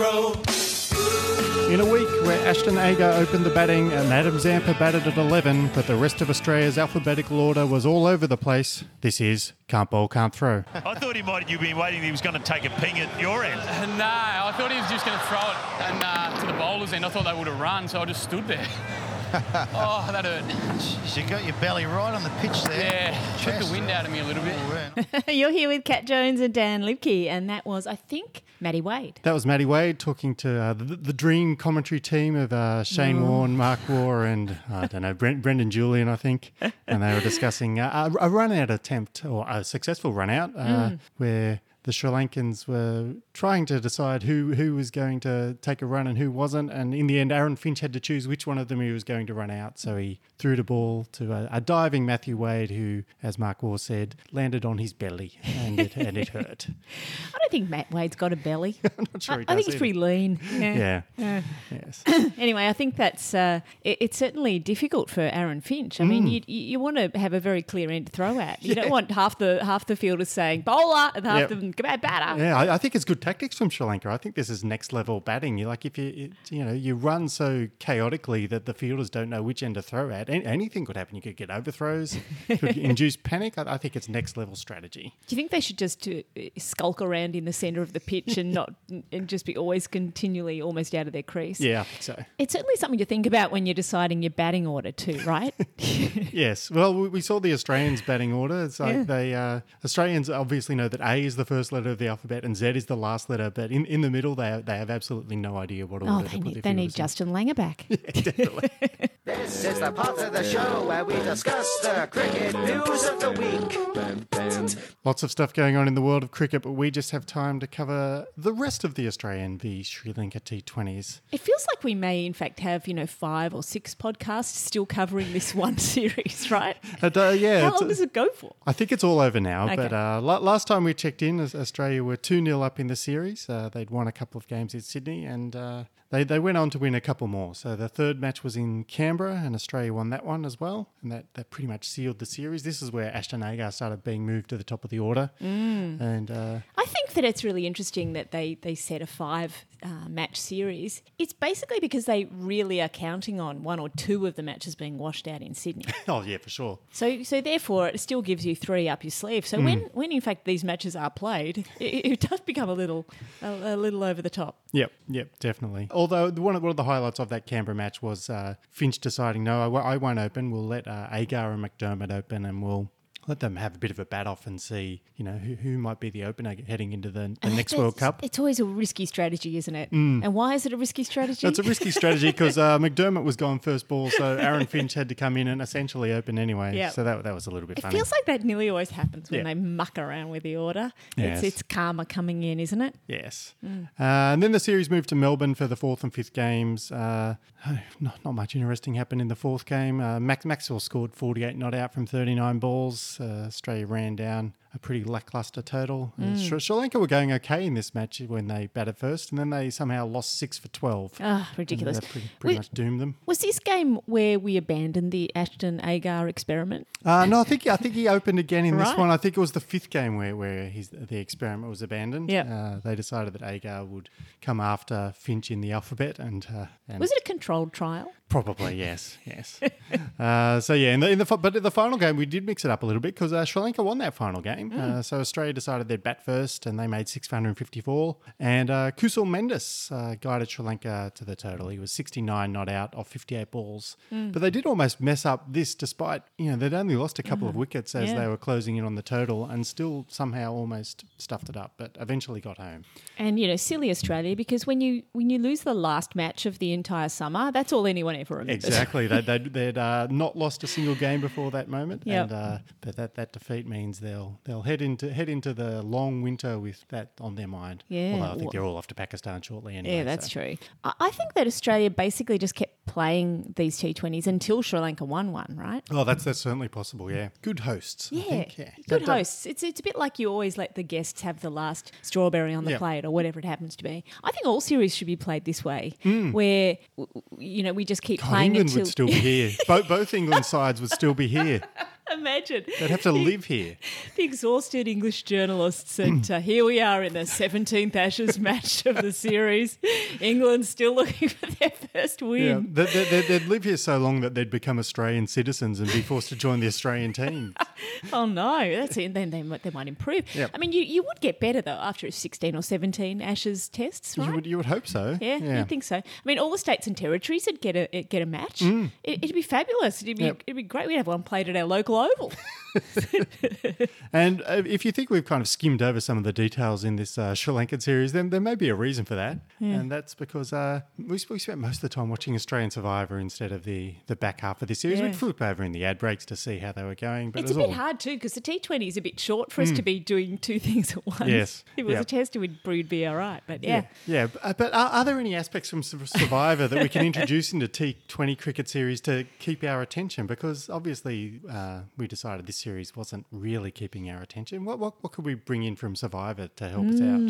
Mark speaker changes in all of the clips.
Speaker 1: Can't.
Speaker 2: In a week where Ashton Agar opened the batting and Adam Zampa batted at 11, but the rest of Australia's alphabetical order was all over the place, this is Can't Bowl, Can't Throw.
Speaker 3: I thought he might. You've been waiting. He was going to take a ping at your end.
Speaker 4: No, I thought he was just going to throw it and, uh, to the bowlers end. I thought they would have run, so I just stood there. oh, that hurt.
Speaker 5: You got your belly right on the pitch there.
Speaker 4: Yeah, took the wind out of me a little bit.
Speaker 6: You're here with Cat Jones and Dan Liebke, and that was, I think, Matty Wade.
Speaker 2: That was Matty Wade talking to uh, the, the dream commentary team of uh, Shane Warne, Mark Waugh, and I don't know, Brent, Brendan Julian, I think. And they were discussing uh, a, a run out attempt or a successful run out uh, where the Sri Lankans were trying to decide who, who was going to take a run and who wasn't. And in the end, Aaron Finch had to choose which one of them he was going to run out. So he threw the ball to a, a diving Matthew Wade, who, as Mark Waugh said, landed on his belly and it, and it hurt.
Speaker 6: I don't think Matt Wade's got a belly.
Speaker 2: I'm not sure
Speaker 6: I, I think he's pretty lean. Yeah.
Speaker 2: Yeah. Yes.
Speaker 6: Anyway, I think that's uh, it, it's certainly difficult for Aaron Finch. I mean, you, you want to have a very clear end to throw at. You don't want half the half the fielders saying bowler and half
Speaker 2: Yep.
Speaker 6: them back batter.
Speaker 2: Yeah, I, I think it's good tactics from Sri Lanka. I think this is next level batting. You like if you it, you know you run so chaotically that the fielders don't know which end to throw at. An- anything could happen. You could get overthrows, could induce panic. I, I think it's next level strategy.
Speaker 6: Do you think they should just uh, skulk around in the centre of the pitch and not and just be always continually almost out of their crease?
Speaker 2: Yeah, I think so.
Speaker 6: It's certainly something to think about when you're deciding your batting order too, right?
Speaker 2: Yes. Well, we, we saw the Australians batting order. It's like
Speaker 6: Yeah.
Speaker 2: they uh, Australians obviously know that A is the first letter of the alphabet and Z is the last letter, but in, in the middle they they have absolutely no idea what order
Speaker 6: oh, they need they need
Speaker 2: in.
Speaker 6: Justin Langer back.
Speaker 1: This is the part of the show where we discuss the cricket news of the week.
Speaker 2: Lots of stuff going on in the world of cricket, but we just have time to cover the rest of the Australian v Sri Lanka T20s.
Speaker 6: It feels like we may, in fact, have you know five or six podcasts still covering this one series, right?
Speaker 2: And, uh, yeah,
Speaker 6: How long does it go for?
Speaker 2: I think it's all over now.
Speaker 6: Okay.
Speaker 2: But uh, last time we checked in, Australia were 2 0 up in the series. Uh, they'd won a couple of games in Sydney and uh, they, they went on to win a couple more. So the third match was in Canberra and Australia won that one as well. And that, that pretty much sealed the series. This is where Ashton Agar started being moved to the top of the order.
Speaker 6: Mm.
Speaker 2: And uh,
Speaker 6: I think that it's really interesting that they they set a five uh, match series. It's basically because they really are counting on one or two of the matches being washed out in Sydney.
Speaker 2: oh, yeah, for sure.
Speaker 6: So, so therefore, it still gives you three up your sleeve. So when, when in fact these matches are played, it, it does become a little, a, a little over the top.
Speaker 2: Yep, yep, definitely. Although one of, one of the highlights of that Canberra match was uh, Finch deciding, no, I, w- I won't open. We'll let uh, Agar and McDermott open, and we'll let them have a bit of a bat off and see, you know, who, who might be the opener heading into the, the next World Cup.
Speaker 6: It's always a risky strategy, isn't it? And why is it a risky strategy?
Speaker 2: It's a risky strategy because uh, McDermott was gone first ball, so Aaron Finch had to come in and essentially open anyway.
Speaker 6: Yep.
Speaker 2: So that, that was a little bit funny.
Speaker 6: It
Speaker 2: funny.
Speaker 6: feels like that nearly always happens when
Speaker 2: Yeah.
Speaker 6: they muck around with the order.
Speaker 2: Yes.
Speaker 6: It's, it's karma coming in, isn't it?
Speaker 2: Yes. Uh, and then the series moved to Melbourne for the fourth and fifth games. Uh, not, not much interesting happened in the fourth game. Uh, Max, Maxwell scored 48 not out from 39 balls. Uh, Australia ran down a pretty lackluster total. Uh,
Speaker 6: Mm.
Speaker 2: Sri, Sri Lanka were going okay in this match when they batted first, and then they somehow lost six for 12.
Speaker 6: Ah, ridiculous.
Speaker 2: Pretty, pretty
Speaker 6: We-
Speaker 2: much doomed them.
Speaker 6: Was this game where we abandoned the Ashton Agar experiment?
Speaker 2: Uh, no, I think I think he opened again in this one. I think it was the fifth game where, where his, the experiment was abandoned.
Speaker 6: Yep.
Speaker 2: Uh, they decided that Agar would come after Finch in the alphabet, and, uh, and
Speaker 6: Was it a controlled trial?
Speaker 2: Probably yes, yes. uh, so yeah, in the, in the but in the final game we did mix it up a little bit because uh, Sri Lanka won that final game. Uh, so Australia decided they'd bat first, and they made 654. And uh, Kusal Mendis uh, guided Sri Lanka to the total. He was 69 not out off 58 balls, but they did almost mess up this, despite you know they'd only lost a couple of wickets as
Speaker 6: Yeah.
Speaker 2: they were closing in on the total, and still somehow almost stuffed it up, but eventually got home.
Speaker 6: And you know, silly Australia, because when you when you lose the last match of the entire summer, that's all anyone ever remembers.
Speaker 2: Exactly. they, they'd, they'd uh, not lost a single game before that moment,
Speaker 6: Yep.
Speaker 2: and uh, but that, that defeat means they'll they'll head into head into the long winter with that on their mind.
Speaker 6: Yeah,
Speaker 2: Although I think
Speaker 6: well-
Speaker 2: they're all off to Pakistan shortly anyway.
Speaker 6: Yeah, that's
Speaker 2: so.
Speaker 6: true. I think that Australia basically just kept playing these T20s until Sri Lanka won one, right?
Speaker 2: Oh, that's that's certainly possible. Yeah, good hosts. I
Speaker 6: Yeah,
Speaker 2: think, yeah.
Speaker 6: good hosts. It's it's a bit like you always let the guests have the last strawberry on the
Speaker 2: Yeah.
Speaker 6: plate or whatever it happens to be. I think all series should be played this way,
Speaker 2: Hmm.
Speaker 6: where you know we just keep
Speaker 2: God,
Speaker 6: playing
Speaker 2: England
Speaker 6: until
Speaker 2: would still be here. both both England sides would still be here.
Speaker 6: Imagine
Speaker 2: They'd have to live here.
Speaker 6: the exhausted English journalists and uh, here we are in the 17th Ashes match of the series. England still looking for their first win.
Speaker 2: they, they, they'd- live here so long that they'd become Australian citizens and be forced to join the Australian team.
Speaker 6: Oh no, that's it. Then they might, they might improve.
Speaker 2: Yep.
Speaker 6: I mean, you, you would get better though after 16 or 17 Ashes tests, right?
Speaker 2: You would you would hope so.
Speaker 6: Yeah,
Speaker 2: yeah.
Speaker 6: I think so. I mean, all the states and territories would get a get a match. It, it'd be fabulous. It'd be
Speaker 2: Mm. Yep.
Speaker 6: it'd be great. We'd have one played at our local oval.
Speaker 2: And uh, if you think we've kind of skimmed over some of the details in this uh, Sri Lankan series, then there may be a reason for that. And that's because uh, we, we spent most of the time watching Australian Survivor instead of the, the back half of the series.
Speaker 6: Yeah.
Speaker 2: We'd flip over in the ad breaks to see how they were going. But
Speaker 6: it's
Speaker 2: it
Speaker 6: a
Speaker 2: was
Speaker 6: bit
Speaker 2: all,
Speaker 6: hard too because the T20 is a bit short for us to be doing two things at once.
Speaker 2: Yes,
Speaker 6: If it was
Speaker 2: yeah.
Speaker 6: a test, it would we'd be all right. But yeah.
Speaker 2: Yeah, b- uh, but are, are there any aspects from Survivor that we can introduce into T20 cricket series to keep our attention? Because obviously uh, we decided this series wasn't really keeping our attention. What, what, what could we bring in from Survivor to help us out?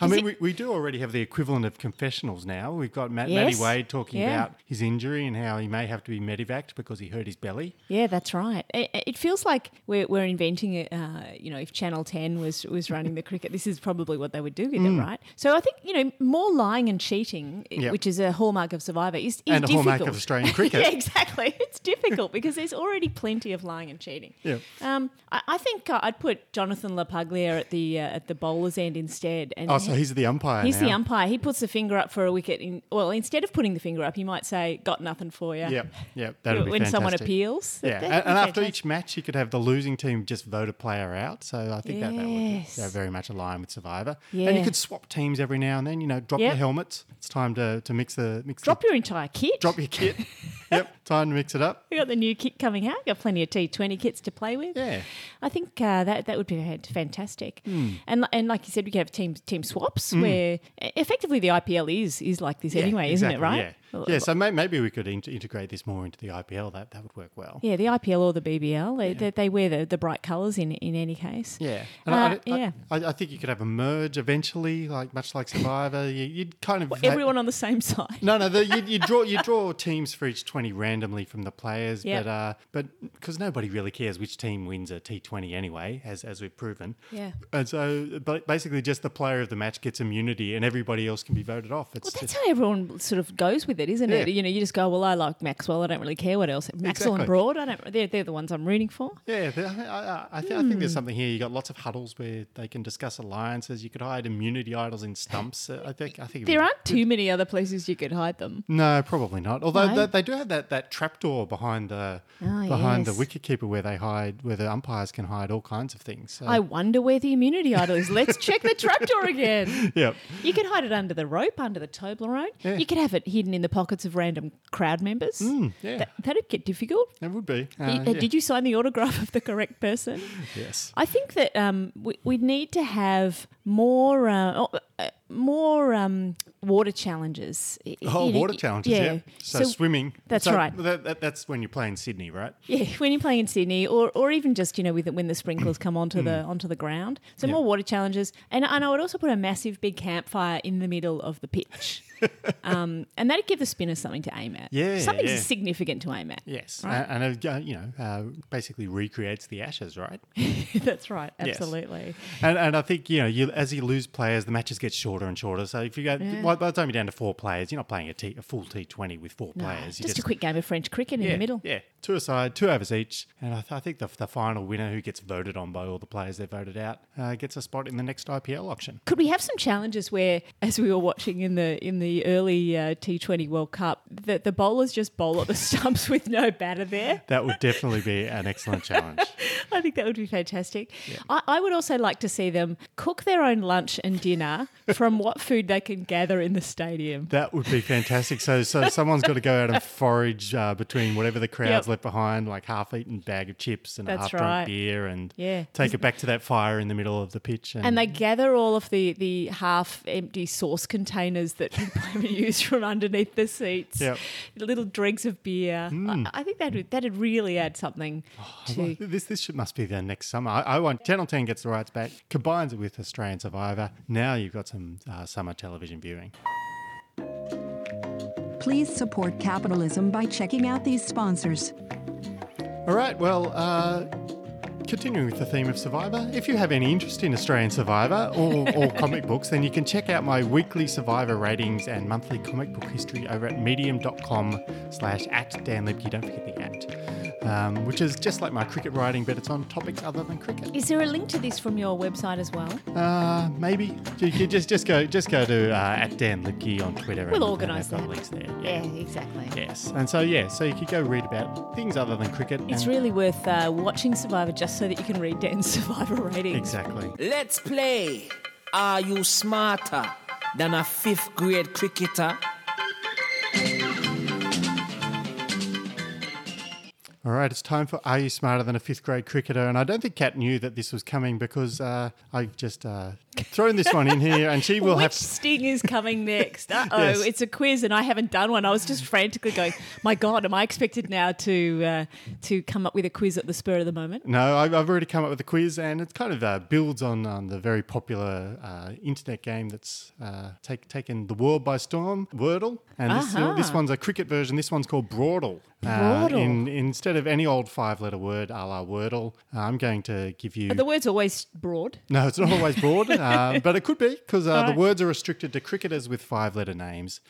Speaker 2: I mean, we, we do already have the equivalent of confessionals now. We've got Matt, Matty Wade talking
Speaker 6: Yeah.
Speaker 2: about his injury and how he may have to be medevaced because he hurt his belly.
Speaker 6: Yeah, that's right. It, it feels like we're, we're inventing it. Uh, you know, if Channel Ten was was running the cricket, this is probably what they would do with it, right? So I think you know more lying and cheating,
Speaker 2: Mm. Yep.
Speaker 6: which is a hallmark of Survivor, is, is
Speaker 2: And a
Speaker 6: difficult.
Speaker 2: hallmark of Australian cricket.
Speaker 6: yeah, exactly. It's difficult because there's already plenty of lying and cheating.
Speaker 2: Yeah.
Speaker 6: Um, I, I think uh, I'd put Jonathan LaPaglia at the uh, at the bowler's end instead. And
Speaker 2: Oh, so he's the umpire
Speaker 6: He's
Speaker 2: now.
Speaker 6: the umpire. He puts the finger up for a wicket. In, well, instead of putting the finger up, he might say, "Got nothing for you."
Speaker 2: Yep, yep, that'd be
Speaker 6: when someone appeals.
Speaker 2: Yeah, and, and after each match, you could have the losing team just vote a player out. So I think that, that would be
Speaker 6: Yes.
Speaker 2: very much aligned with Survivor. And you could swap teams every now and then. You know, drop
Speaker 6: Yep.
Speaker 2: your helmets. It's time to, to mix the mix.
Speaker 6: drop
Speaker 2: the,
Speaker 6: your entire kit.
Speaker 2: drop your kit. yep, time to mix it up.
Speaker 6: We got the new kit coming out. Got plenty of T20 kits to play with.
Speaker 2: Yeah.
Speaker 6: I think uh, that that would be fan- fantastic. And and like you said, we could have team team swaps where e- effectively the IPL is is like this anyway, isn't it? Right?
Speaker 2: Yeah. Yeah so may, maybe we could in- integrate this more into the IPL. That that would work well.
Speaker 6: Yeah, the IPL or the BBL, they, they, they wear the, the bright colours in in any case.
Speaker 2: Yeah,
Speaker 6: Uh,
Speaker 2: I, I,
Speaker 6: yeah.
Speaker 2: I, I think you could have a merge eventually, like much like Survivor. You, you'd kind of ha-
Speaker 6: Everyone on the same side.
Speaker 2: No, no. The, you, you draw you draw teams for each twenty randomly from the players,
Speaker 6: Yep.
Speaker 2: but uh, but because nobody really cares which team wins a T Twenty anyway, as as we've proven.
Speaker 6: Yeah.
Speaker 2: And so, but basically, just the player of the match gets immunity, and everybody else can be voted off. It's
Speaker 6: Well, that's
Speaker 2: just,
Speaker 6: how everyone sort of goes with it, isn't it?
Speaker 2: Yeah.
Speaker 6: You know, you just go, well, I like Maxwell. I don't really care what else. Maxwell and Broad, I don't. They're, they're the ones I'm rooting for.
Speaker 2: yeah. I, I, I, th- I think there's something here. You got lots of huddles where they can discuss alliances. You could hide immunity idols in stumps. Uh, I think. I think
Speaker 6: There aren't too many other places you could hide them.
Speaker 2: No, probably not. Although
Speaker 6: No?
Speaker 2: they, they do have that, that trapdoor behind the
Speaker 6: Oh,
Speaker 2: behind
Speaker 6: yes.
Speaker 2: the wicketkeeper where they hide where the umpires can hide all kinds of things. So,
Speaker 6: I wonder where the immunity idol is. Let's check the trapdoor again.
Speaker 2: Yep.
Speaker 6: You could hide it under the rope, under the Toblerone.
Speaker 2: Yeah.
Speaker 6: You could have it hidden in the pockets of random crowd members.
Speaker 2: yeah.
Speaker 6: That, that'd get difficult.
Speaker 2: It would be. Uh,
Speaker 6: uh,
Speaker 2: yeah.
Speaker 6: Did you sign the autograph of the correct person?
Speaker 2: Yes.
Speaker 6: I think that um, we, we need to have more uh, oh, uh, more um, water challenges.
Speaker 2: Oh,
Speaker 6: you know,
Speaker 2: water challenges, yeah. So, swimming.
Speaker 6: That's
Speaker 2: So
Speaker 6: right.
Speaker 2: That, that, that's when you play in Sydney, right?
Speaker 6: Yeah, when you're playing in Sydney, or, or even just you know with when the sprinklers come onto the onto the ground. So
Speaker 2: Yeah.
Speaker 6: more water challenges, and and I would also put a massive big campfire in the middle of the pitch, um, and that'd give the spinners something to aim at.
Speaker 2: Yeah,
Speaker 6: something
Speaker 2: yeah.
Speaker 6: significant to aim at.
Speaker 2: Yes.
Speaker 6: Right.
Speaker 2: And, and uh, you know, uh, basically recreates the ashes, right?
Speaker 6: That's right,
Speaker 2: Yes.
Speaker 6: absolutely.
Speaker 2: And, and I think you know, you, as you lose players, the matches get shorter and shorter. So if you go by, by the time you're down to four players, you're not playing a, T, a full T Twenty with four
Speaker 6: No,
Speaker 2: players. You
Speaker 6: just, a quick game of French cricket in
Speaker 2: yeah,
Speaker 6: the middle.
Speaker 2: Yeah, two aside, two overs each, and I, th- I think the, the final winner, who gets voted on by all the players they voted out, uh, gets a spot in the next IPL auction.
Speaker 6: Could we have some challenges where, as we were watching in the in the early uh, T20 World Cup, that the bowlers just bowl at the stumps with no batter there?
Speaker 2: That would definitely be an excellent challenge.
Speaker 6: I think that would be fantastic. I, I would also like to see them cook their own lunch and dinner from what food they can gather in the stadium.
Speaker 2: That would be fantastic. So, so someone's got to go out and forage uh, between whatever the crowd's
Speaker 6: Yep.
Speaker 2: left behind, like half-eaten bag of chips and a half-drunk
Speaker 6: right.
Speaker 2: beer, and
Speaker 6: Yeah.
Speaker 2: take it back to that fire in the middle of the pitch. And,
Speaker 6: And they gather all of the, the half empty sauce containers that people have used from underneath the seats,
Speaker 2: Yep.
Speaker 6: little dregs of beer. I, I think that would that'd really add something to.
Speaker 2: This this should, must be there next summer. I, I want Channel 10 gets the rights back, combines it with Australian Survivor. Now you've got some uh, summer television viewing.
Speaker 7: Please support capitalism by checking out these sponsors.
Speaker 2: All right, well, uh, continuing with the theme of Survivor, if you have any interest in Australian Survivor or, or comic books, then you can check out my weekly Survivor ratings and monthly comic book history over at medium.com slash at Dan Liebke. Don't forget the at, um, which is just like my cricket writing, but it's on topics other than cricket.
Speaker 6: Is there a link to this from your website as well?
Speaker 2: Uh, maybe you could just just go just go to uh, at Dan Liebke on Twitter.
Speaker 6: We'll
Speaker 2: and-
Speaker 6: organise
Speaker 2: and I've got
Speaker 6: that.
Speaker 2: links there.
Speaker 6: Yeah, exactly.
Speaker 2: Yes, and so yeah, so you could go read about things other than cricket.
Speaker 6: It's really worth uh, watching Survivor just so that you can read Dan's Survivor ratings.
Speaker 2: exactly.
Speaker 8: Let's play. Are you smarter than a fifth grade cricketer?
Speaker 2: All right, it's time for Are You Smarter Than a Fifth Grade Cricketer? And I don't think Cat knew that this was coming because uh, I've just uh, thrown this one in here and she will
Speaker 6: Which
Speaker 2: have.
Speaker 6: sting is coming next? Uh oh,
Speaker 2: Yes.
Speaker 6: it's a quiz, and I haven't done one. I was just frantically going, "My God, am I expected now to uh, to come up with a quiz at the spur of the moment?"
Speaker 2: No, I've, I've already come up with a quiz and it kind of uh, builds on, on the very popular uh, internet game that's uh, take, taken the world by storm, Wordle. And this, uh, this one's a cricket version. This one's called Broadle. Uh,
Speaker 6: Broadle.
Speaker 2: in, instead of any old five letter word a la Wordle, uh, I'm going to give you.
Speaker 6: Are the word's always broad.
Speaker 2: No, it's not always broad, uh, but it could be because uh, the words are restricted to cricketers with five letter names.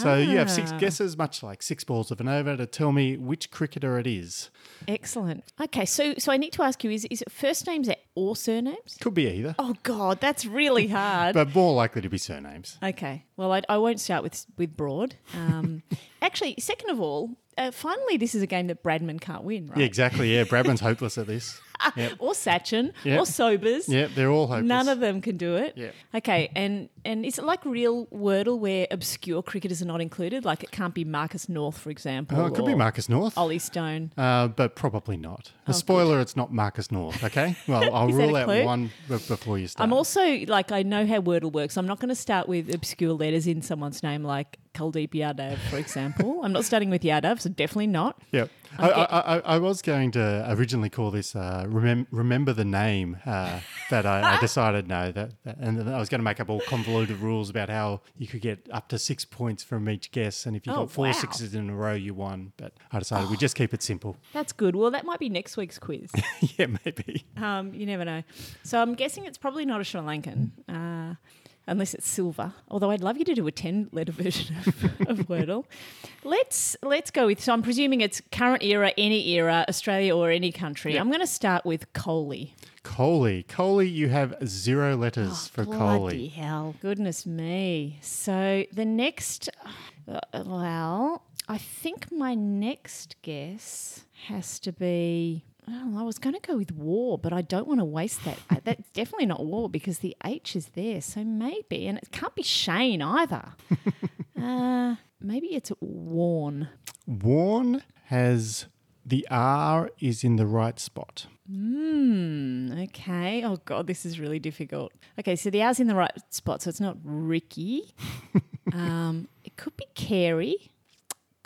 Speaker 2: So you have six guesses, much like six balls of an over, to tell me which cricketer it is.
Speaker 6: Excellent. Okay, so so I need to ask you: is is it first names or surnames?
Speaker 2: Could be either,
Speaker 6: Oh God, that's really hard.
Speaker 2: but more likely to be surnames.
Speaker 6: Okay. Well, I, I won't start with with broad. Um, actually, second of all, uh, finally, this is a game that Bradman can't win, right?
Speaker 2: Yeah, exactly. Yeah, Bradman's hopeless at this. Yep.
Speaker 6: Or Sachin,
Speaker 2: Yep.
Speaker 6: or Sobers.
Speaker 2: Yeah, they're all hopeless.
Speaker 6: None of them can do it.
Speaker 2: Yeah.
Speaker 6: Okay, and and is it like real Wordle where obscure cricketers are not included? Like it can't be Marcus North, for example.
Speaker 2: Oh, it could be Marcus North.
Speaker 6: Ollie Stone.
Speaker 2: Uh, but probably not. A spoiler, it's not Marcus North, okay? Well, I'll rule out one b- before you start.
Speaker 6: I'm also like I know how Wordle works. I'm not going to start with obscure letters in someone's name like Kuldeep Yadav, for example. I'm not starting with Yadav, so definitely not.
Speaker 2: Yep. I, I, I, I was going to originally call this uh, remem- Remember the Name, uh, but I, I decided no. That, that- And I was going to make up all convoluted rules about how you could get up to six points from each guess. And if you
Speaker 6: Oh,
Speaker 2: got four
Speaker 6: wow.
Speaker 2: sixes in a row, you won. But I decided we just keep it simple.
Speaker 6: That's good. Well, that might be next week's quiz.
Speaker 2: yeah, maybe.
Speaker 6: Um, you never know. So I'm guessing it's probably not a Sri Lankan, uh, unless it's Silva. Although I'd love you to do a ten-letter version of, of Wordle. Let's let's go with. So I'm presuming it's current era, any era, Australia or any country. I'm going to start with Coley.
Speaker 2: Coley. Coley, you have zero letters for
Speaker 6: Oh, Bloody
Speaker 2: Coley.
Speaker 6: hell! Goodness me. So the next, uh, well, I think my next guess has to be. Well, I was going to go with war, but I don't want to waste that. Uh, That's definitely not war because the H is there. So maybe, and it can't be Shane either. uh, maybe it's Warne.
Speaker 2: Warne has the R is in the right spot.
Speaker 6: Hmm. Okay. Oh God, this is really difficult. Okay, so the R's in the right spot, so it's not Ricky. um, it could be Carey.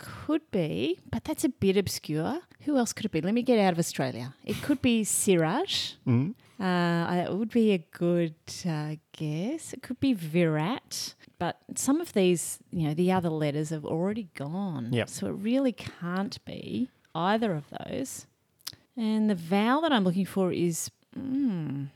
Speaker 6: Could be, but that's a bit obscure. Who else could it be? Let me get out of Australia. It could be Siraj.
Speaker 2: Mm.
Speaker 6: Uh, it would be a good uh, guess. It could be Virat, but some of these, you know, the other letters have already gone.
Speaker 2: Yep.
Speaker 6: So it really can't be either of those. And the vowel that I'm looking for is mm,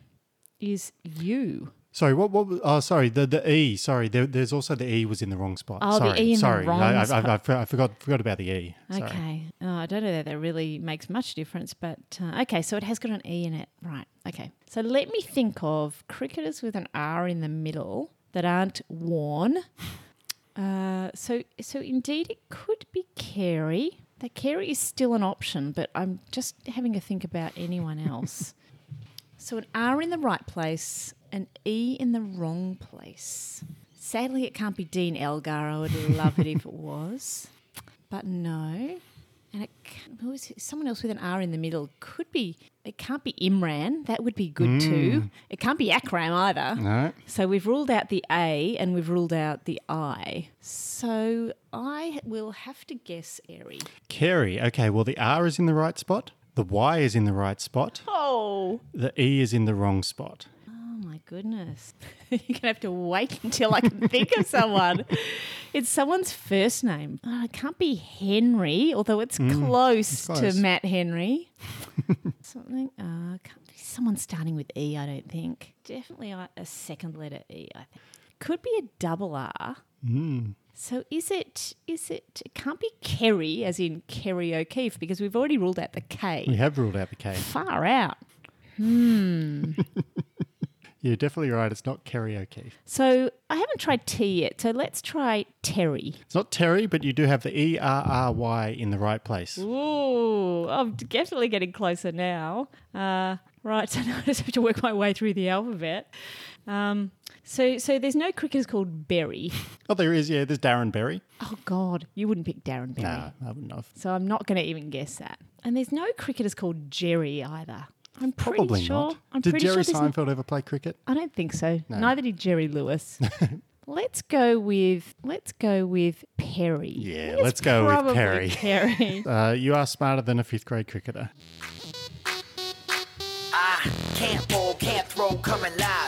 Speaker 6: is you.
Speaker 2: Sorry, what? What? Oh, sorry. The the e. Sorry, there, there's also the e was in the wrong spot.
Speaker 6: Oh, the
Speaker 2: sorry,
Speaker 6: E in the wrong
Speaker 2: I, I,
Speaker 6: spot.
Speaker 2: I, I, I forgot forgot about the e. Sorry.
Speaker 6: Okay. Oh, I don't know that that really makes much difference, but uh, okay. So it has got an e in it, right? Okay. So let me think of cricketers with an r in the middle that aren't Warne. Uh, so so indeed, it could be Carey. That Carey is still an option, but I'm just having a think about anyone else. so an R in the right place, an E in the wrong place. Sadly, it can't be Dean Elgar. I would love it if it was, but no. And it can, who is it? someone else with an R in the middle could be. It can't be Imran. That would be good too. Hmm. It can't be Akram either.
Speaker 2: No.
Speaker 6: So we've ruled out the A and we've ruled out the I. So I will have to guess Airy.
Speaker 2: Carey. Okay. Well, the r is in the right spot. The y is in the right spot.
Speaker 6: Oh,
Speaker 2: The e is in the wrong spot.
Speaker 6: My goodness. You're going to have to wait until I can think of someone. It's someone's first name. Oh, it can't be Henry, although it's hmm, close,
Speaker 2: close.
Speaker 6: to Matt Henry. Something, uh, can't be someone starting with E, I don't think. Definitely a a second letter E, I think. Could be a double R. Hmm. So is it, is it, it can't be Kerry, as in Kerry O'Keeffe, because we've already ruled out the K.
Speaker 2: We have ruled out the k.
Speaker 6: Far out. Hmm.
Speaker 2: You're definitely right. It's not Kerry O'Keeffe.
Speaker 6: So I haven't tried T yet. So let's try Terry.
Speaker 2: It's not Terry, but you do have the e r r y in the right place.
Speaker 6: Ooh, I'm definitely getting closer now. Uh, right, so now I just have to work my way through the alphabet. Um, so, so there's no cricketers called Berry.
Speaker 2: Oh, there is. Yeah, there's Darren Berry.
Speaker 6: Oh God, you wouldn't pick Darren Berry.
Speaker 2: No, I wouldn't have.
Speaker 6: So I'm not going to even guess that. And there's no cricketers called Jerry either. I'm pretty
Speaker 2: Probably
Speaker 6: sure.
Speaker 2: not.
Speaker 6: I'm
Speaker 2: Did Jerry
Speaker 6: sure there's n-
Speaker 2: Seinfeld ever play cricket?
Speaker 6: I don't think so. Neither did Jerry Lewis. let's go with let's go with Perry.
Speaker 2: Yeah,
Speaker 6: It's
Speaker 2: let's go with Perry.
Speaker 6: Perry.
Speaker 2: Uh, you are smarter than a fifth grade cricketer.
Speaker 9: I can't bowl, can't throw, coming live.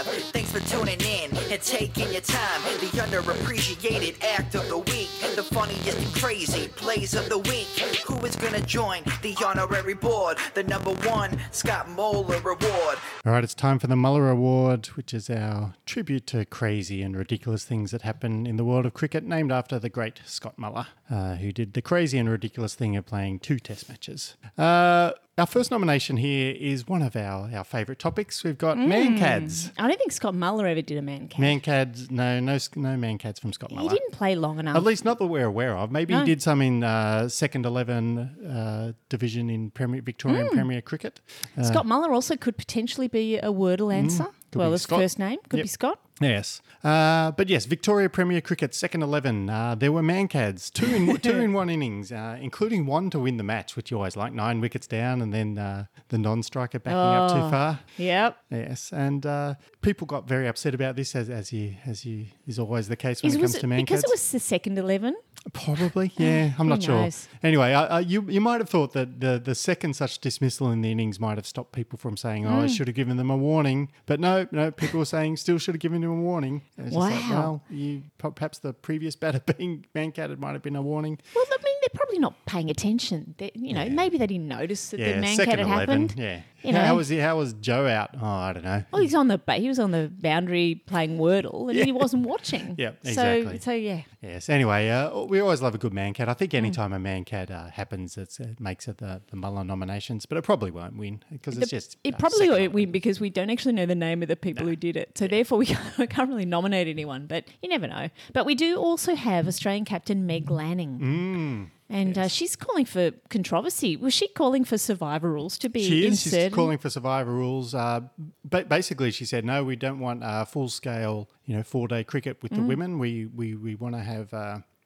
Speaker 9: For tuning in and taking your time. The underappreciated act of the week, the funniest and crazy plays of the week. Who is gonna join the honorary board? The number one Scott Muller Award.
Speaker 2: All right, it's time for the Muller Award, which is our tribute to crazy and ridiculous things that happen in the world of cricket, named after the great Scott Muller, uh, who did the crazy and ridiculous thing of playing two test matches. Uh, our first nomination here is one of our, our favourite topics. We've got Mankads.
Speaker 6: I don't think Scott Muller ever did a man cat.
Speaker 2: Mankads, no, no, no Mankads from Scott Muller.
Speaker 6: he didn't play long enough.
Speaker 2: At least not that we're aware of. Maybe
Speaker 6: No.
Speaker 2: he did some in uh, second eleven uh, division in Premier Victorian
Speaker 6: Hmm.
Speaker 2: Premier Cricket. Uh,
Speaker 6: Scott Muller also could potentially be a Wordle answer.
Speaker 2: Mm, could
Speaker 6: well, his
Speaker 2: Scott.
Speaker 6: first name could
Speaker 2: Yep.
Speaker 6: be Scott.
Speaker 2: Yes, uh, but yes, Victoria Premier Cricket second eleven. Uh, there were Mankads, two in two in one innings, uh, including one to win the match, which you always like. Nine wickets down, and then uh, the non-striker backing up too
Speaker 6: Oh.
Speaker 2: far.
Speaker 6: Yep.
Speaker 2: Yes, and uh, people got very upset about this, as as you as you is always the case when
Speaker 6: Is,
Speaker 2: it comes
Speaker 6: it
Speaker 2: to Mankads.
Speaker 6: because it was the second eleven?
Speaker 2: Probably, yeah. I'm not sure.
Speaker 6: knows?
Speaker 2: Anyway, uh, uh, you you might have thought that the the second such dismissal in the innings might have stopped people from saying, "Oh. I should have given them a warning," but no, no. People were saying still should have given them a warning. And it's just like,
Speaker 6: Wow.
Speaker 2: well, you perhaps the previous batter being Mancat it might have been a warning.
Speaker 6: Well, I mean, they're probably not paying attention. They, you know, maybe they didn't notice that
Speaker 2: Yeah,
Speaker 6: the Mankad had
Speaker 2: eleven.
Speaker 6: happened.
Speaker 2: Yeah.
Speaker 6: You
Speaker 2: how,
Speaker 6: know.
Speaker 2: was he? How was Joe out? Oh, I don't know.
Speaker 6: Well, he's on the ba- he was on the boundary playing Wordle, and he wasn't watching.
Speaker 2: Yeah, exactly.
Speaker 6: So, so yeah.
Speaker 2: Yes. Anyway, uh, we always love a good Mankad. I think anytime a Mankad uh, happens, it's, it makes it the, the Muller nominations, but it probably won't win because it's just.
Speaker 6: it
Speaker 2: uh,
Speaker 6: probably won't win because we don't actually know the name of the people who did it. So therefore, we can't, we can't really nominate anyone. But you never know. But we do also have Australian captain Meg Lanning.
Speaker 2: Mm.
Speaker 6: And uh, she's calling for controversy. Was she calling for survivor rules to be
Speaker 2: She is.
Speaker 6: inserted?
Speaker 2: She's calling for survivor rules. Uh, ba- basically, she said, "No, we don't want uh, full scale, you know, four day cricket with the
Speaker 6: Mm.
Speaker 2: women. We we we want to have."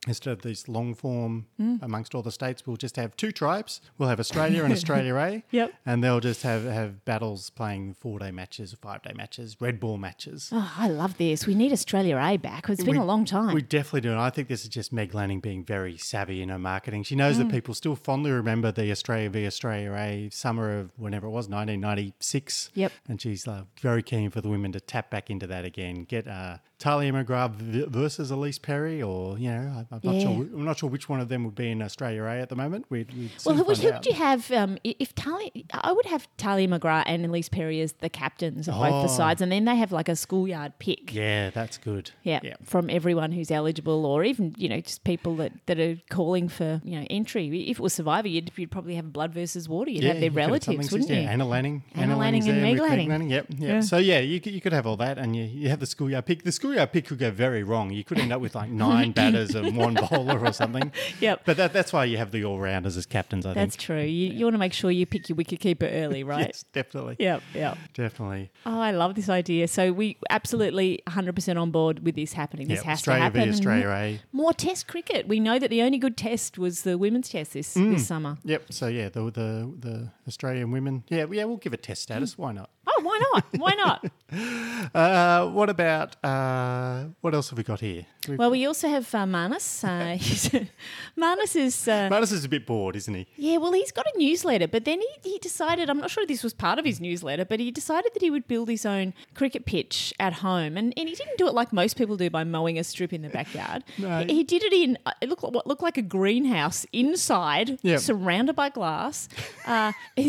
Speaker 2: Instead of this long form
Speaker 6: Mm.
Speaker 2: amongst all the states, we'll just have two tribes. We'll have Australia and Australia A.
Speaker 6: Yep.
Speaker 2: And they'll just have, have battles playing four day matches, five day matches, red ball matches.
Speaker 6: Oh, I love this. We need Australia A back. It's been
Speaker 2: We-
Speaker 6: a long time.
Speaker 2: We definitely do. And I think this is just Meg Lanning being very savvy in her marketing. She knows that
Speaker 6: Mm.
Speaker 2: people still fondly remember the Australia v Australia A summer of whenever it was, 1996.
Speaker 6: Yep.
Speaker 2: And she's uh, very keen for the women to tap back into that again. Get uh, Talia McGrath versus Ellyse Perry, or, you know, I'm not,
Speaker 6: Yeah.
Speaker 2: sure, I'm not sure which one of them would be in Australia A at the moment. We'd, we'd
Speaker 6: well, who would, who would you have? Um, i- if Talia, I would have Talia McGrath and Ellyse Perry as the captains of both
Speaker 2: Oh.
Speaker 6: the sides, and then they have like a schoolyard pick.
Speaker 2: Yeah, that's good.
Speaker 6: Yeah,
Speaker 2: Yeah.
Speaker 6: from everyone who's eligible, or even you know just people that, that are calling for you know entry. If it was Survivor, you'd, you'd probably have blood versus water. You'd have their
Speaker 2: you have
Speaker 6: relatives,
Speaker 2: since-
Speaker 6: wouldn't you?
Speaker 2: yeah, Anna Lanning.
Speaker 6: Anna
Speaker 2: Lanning's
Speaker 6: Lanning and Meg
Speaker 2: with
Speaker 6: Lanning.
Speaker 2: Yep, yep.
Speaker 6: Yeah.
Speaker 2: So yeah, you could, you could have all that, and you, you have the schoolyard pick. The schoolyard pick could go very wrong. You could end up with like nine batters and one bowler or something.
Speaker 6: Yep.
Speaker 2: But that, that's why you have the all rounders as captains. I
Speaker 6: That's
Speaker 2: think.
Speaker 6: That's true. You, you want to make sure you pick your wicket keeper early, right?
Speaker 2: Yes, definitely.
Speaker 6: Yep, yep.
Speaker 2: Definitely.
Speaker 6: Oh, I love this idea. So we absolutely 100% on board with this happening. This
Speaker 2: Yep,
Speaker 6: has
Speaker 2: Australia
Speaker 6: to
Speaker 2: v
Speaker 6: happen.
Speaker 2: Australia A.
Speaker 6: More Test cricket. We know that the only good Test was the women's Test this
Speaker 2: Mm.
Speaker 6: this summer.
Speaker 2: Yep. So yeah, the the the Australian women. Yeah, yeah, we'll give it test status. Why not?
Speaker 6: Oh, why not? Why not?
Speaker 2: Uh, what about uh, what else have we got here? We've-
Speaker 6: well, we also have uh, Marnus. Uh, Marnus is. Uh,
Speaker 2: Marnus is a bit bored, isn't he?
Speaker 6: Yeah, well, he's got a newsletter, but then he, he decided, I'm not sure if this was part of his newsletter, but he decided that he would build his own cricket pitch at home. And, and he didn't do it like most people do by mowing a strip in the backyard.
Speaker 2: No.
Speaker 6: He, he did it in uh, it looked like, what looked like a greenhouse inside,
Speaker 2: Yep.
Speaker 6: surrounded by glass. Uh, a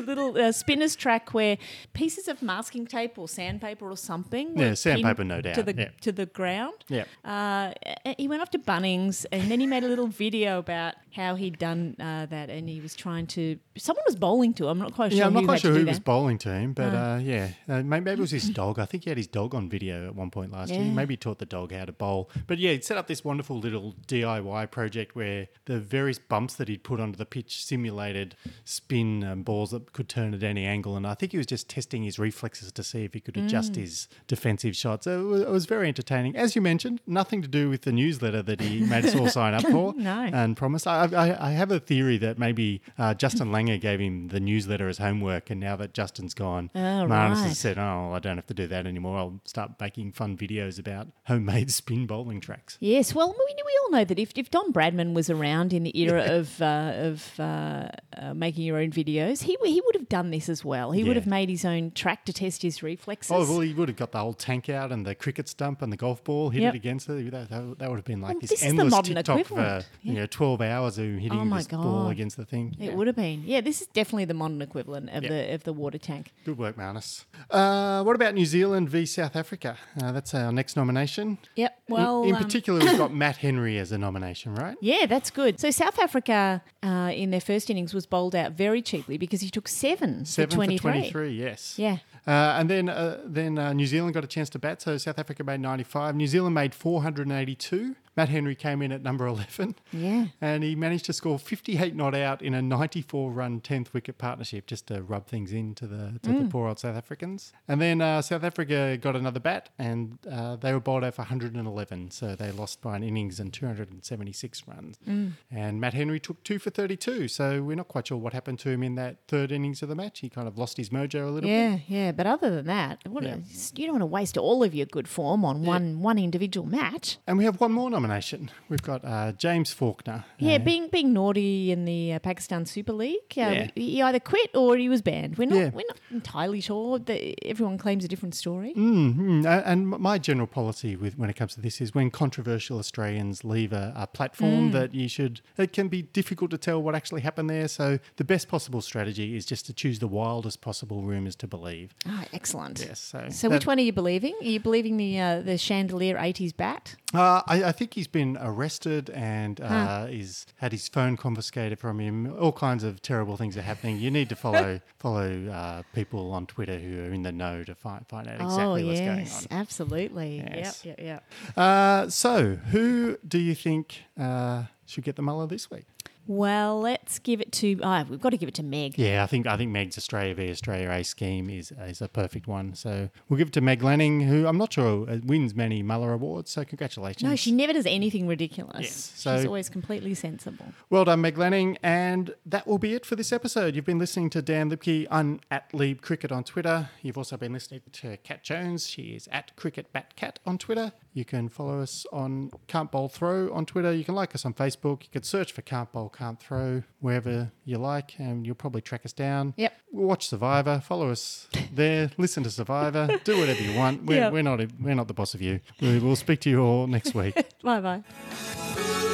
Speaker 6: little uh, spinner's track where pieces of masking tape or sandpaper or something.
Speaker 2: Yeah, sandpaper, no
Speaker 6: To the,
Speaker 2: yeah.
Speaker 6: to the ground.
Speaker 2: Yep.
Speaker 6: Uh, he went off to Bunnings and then he made a little video about how he'd done uh, that and he was trying to. Someone was bowling to him. I'm not quite sure.
Speaker 2: Yeah, I'm not
Speaker 6: who
Speaker 2: quite sure who was
Speaker 6: that.
Speaker 2: bowling to him, but uh, yeah, uh, maybe, maybe it was his dog. I think he had his dog on video at one point last year. Maybe he taught the dog how to bowl. But yeah, he'd set up this wonderful little DIY project where the various bumps that he'd put onto the pitch simulated spin um, balls that could turn at any angle. And I think he was just testing his reflexes to see if he could adjust
Speaker 6: Mm.
Speaker 2: his defensive shots. So it was, it was very entertaining. As you mentioned, nothing to do with the newsletter that he made us all sign up for
Speaker 6: No.
Speaker 2: and promised. I, I, I have a theory that maybe uh, Justin Langer gave him the newsletter as homework, and now that Justin's gone,
Speaker 6: Oh,
Speaker 2: Marnus
Speaker 6: right.
Speaker 2: has said, "Oh, I don't have to do that anymore. I'll start making fun videos about homemade spin bowling tracks."
Speaker 6: Yes, well, we, we all know that if, if Don Bradman was around in the era of uh, of uh, uh, making your own videos, he he would have done this as well. He would have made his own track to test his reflexes.
Speaker 2: Oh well, he would have got the whole tank out and the cricket stump and the golf ball, hit
Speaker 6: Yep.
Speaker 2: it against it. That, that, that would have been like
Speaker 6: Well,
Speaker 2: this,
Speaker 6: this is the modern
Speaker 2: TikTok
Speaker 6: equivalent.
Speaker 2: for you know twelve hours of hitting
Speaker 6: Oh my
Speaker 2: this ball against the thing.
Speaker 6: It
Speaker 2: Yeah.
Speaker 6: would have been. Yeah, this is definitely the modern equivalent of
Speaker 2: Yeah.
Speaker 6: the of the water tank.
Speaker 2: Good work, Marnus. Uh, what about New Zealand v South Africa? Uh, that's our next nomination.
Speaker 6: Yep.
Speaker 2: In-
Speaker 6: Well,
Speaker 2: in,
Speaker 6: um,
Speaker 2: particular, we've got Matt Henry as a nomination, right?
Speaker 6: Yeah, that's good. So South Africa uh, in their first innings was bowled out very cheaply because he took seven,
Speaker 2: Seven
Speaker 6: for 23.
Speaker 2: for 23, yes.
Speaker 6: Yeah.
Speaker 2: Uh, and then uh, then uh, New Zealand got a chance to bat, so South Africa made 95. New Zealand made 482. Matt Henry came in at number 11.
Speaker 6: Yeah.
Speaker 2: And he managed to score 58 not out in a 94 run 10th wicket partnership just to rub things into the to the
Speaker 6: Mm.
Speaker 2: poor old South Africans. And then uh, South Africa got another bat and uh, they were bowled out for 111. So they lost by an innings and 276 runs.
Speaker 6: Mm.
Speaker 2: And Matt Henry took two for 32. So we're not quite sure what happened to him in that third innings of the match. He kind of lost his mojo a little bit.
Speaker 6: Yeah, yeah. But other than that, what
Speaker 2: Yeah.
Speaker 6: a, you don't want to waste all of your good form on one one individual match.
Speaker 2: And we have one more nomination. We've got uh, James Faulkner.
Speaker 6: Yeah,
Speaker 2: Uh,
Speaker 6: being being naughty in the uh, Pakistan Super League, uh,
Speaker 2: Yeah.
Speaker 6: he either quit or he was banned. We're not
Speaker 2: Yeah.
Speaker 6: we're not entirely sure. That everyone claims a different story.
Speaker 2: Mm, mm. A- And my general policy with when it comes to this is when controversial Australians leave a, a platform
Speaker 6: Mm.
Speaker 2: that you should. It can be difficult to tell what actually happened there. So the best possible strategy is just to choose the wildest possible rumours to believe.
Speaker 6: Ah, excellent.
Speaker 2: Yes. So,
Speaker 6: So which one are you believing? Are you believing the uh, the chandelier '80s bat?
Speaker 2: Uh, I, I think he's been arrested and uh, he's had his phone confiscated from him. All kinds of terrible things are happening. You need to follow follow uh, people on Twitter who are in the know to find find out exactly
Speaker 6: oh
Speaker 2: what's
Speaker 6: yes,
Speaker 2: going on.
Speaker 6: absolutely.
Speaker 2: Yes.
Speaker 6: Yep, yep, yep.
Speaker 2: Uh, so, who do you think uh, should get the Muller this week?
Speaker 6: Well, let's give it to. Oh, we've got to give it to Meg.
Speaker 2: Yeah, I think I think Meg's Australia v Australia A scheme is is a perfect one. So we'll give it to Meg Lanning, who I'm not sure uh, wins many Muller awards. So congratulations.
Speaker 6: No, she never does anything ridiculous.
Speaker 2: Yes, so-
Speaker 6: She's always completely sensible.
Speaker 2: Well done, Meg Lanning. And that will be it for this episode. You've been listening to Dan Liebke on at Lieb Cricket on Twitter. You've also been listening to Cat Jones. She is at Cricket Bat Cat on Twitter. You can follow us on Can't Bowl Throw on Twitter. You can like us on Facebook. You can search for Can't Bowl Can't Throw wherever you like, and you'll probably track us down.
Speaker 6: Yep.
Speaker 2: Watch Survivor. Follow us there. Listen to Survivor. Do whatever you want. We're,
Speaker 6: Yep.
Speaker 2: we're not we're not the boss of you. We- We'll speak to you all next week.
Speaker 6: Bye bye.